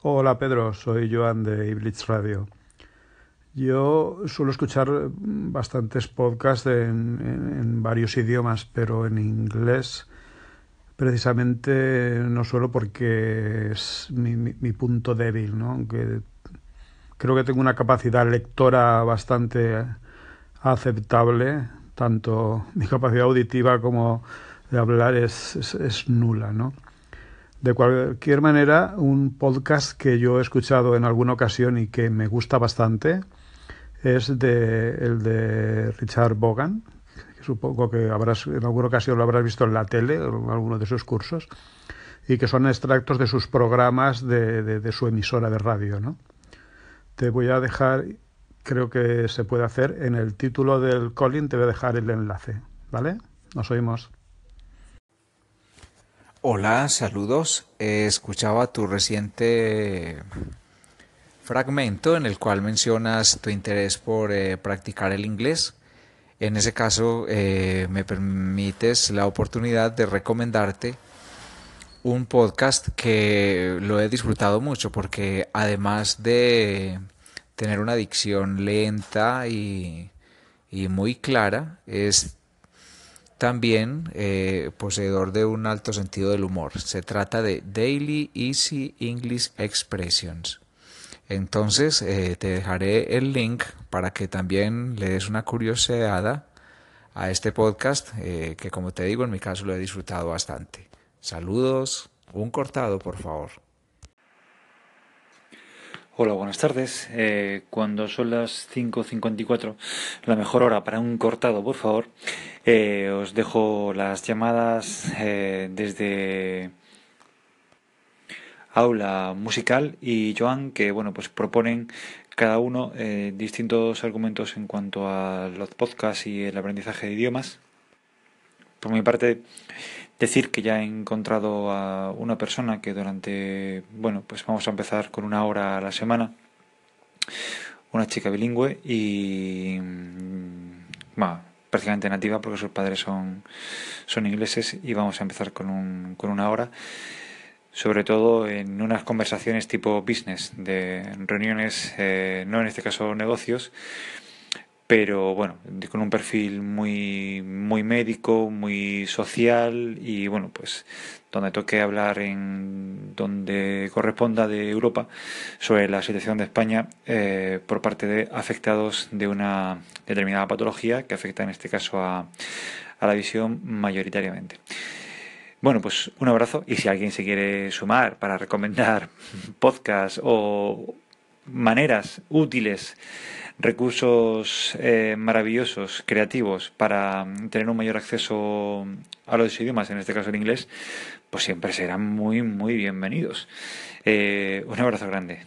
Hola Pedro, soy Joan de Iblitz Radio. Yo suelo escuchar bastantes podcasts en, varios idiomas, pero en inglés precisamente no suelo porque es mi, punto débil, ¿no? Aunque creo que tengo una capacidad lectora bastante aceptable, tanto mi capacidad auditiva como de hablar es, es nula, ¿no? De cualquier manera, un podcast que yo he escuchado en alguna ocasión y que me gusta bastante es de, el de Richard Bogan, supongo que habrás, en alguna ocasión lo habrás visto en la tele o en alguno de sus cursos, y que son extractos de sus programas de, de, su emisora de radio. ¿no? Te voy a dejar, creo que se puede hacer, en el título del calling te voy a dejar el enlace. ¿Vale? Nos oímos. Hola, saludos. Escuchaba tu reciente fragmento en el cual mencionas tu interés por eh, practicar el inglés. En ese caso, eh, me permites la oportunidad de recomendarte un podcast que lo he disfrutado mucho porque además de tener una dicción lenta y, y muy clara, es también eh, poseedor de un alto sentido del humor. Se trata de Daily Easy English Expressions. Entonces eh, te dejaré el link para que también le des una curiosidad a este podcast eh, que como te digo en mi caso lo he disfrutado bastante. Saludos, un cortado por favor. Hola, buenas tardes. Eh, cuando son las 5.54, la mejor hora para un cortado, por favor, eh, os dejo las llamadas eh, desde Aula Musical y Joan, que bueno, pues proponen cada uno distintos argumentos en cuanto a los podcasts y el aprendizaje de idiomas. Por mi parte, decir que ya he encontrado a una persona que durante, bueno, pues vamos a empezar con una hora a la semana, una chica bilingüe y, bueno, prácticamente nativa porque sus padres son, son ingleses y vamos a empezar con, un, con una hora sobre todo en unas conversaciones tipo business, de reuniones, eh, no en este caso negocios, pero bueno, con un perfil muy, muy médico, muy social y bueno, pues donde toque hablar en donde corresponda de Europa sobre la situación de España eh, por parte de afectados de una determinada patología que afecta en este caso a, a la visión mayoritariamente. Bueno, pues un abrazo y si alguien se quiere sumar para recomendar podcasts o maneras útiles recursos eh, maravillosos, creativos, para tener un mayor acceso a los idiomas, en este caso el inglés, pues siempre serán muy, muy bienvenidos. Eh, un abrazo grande.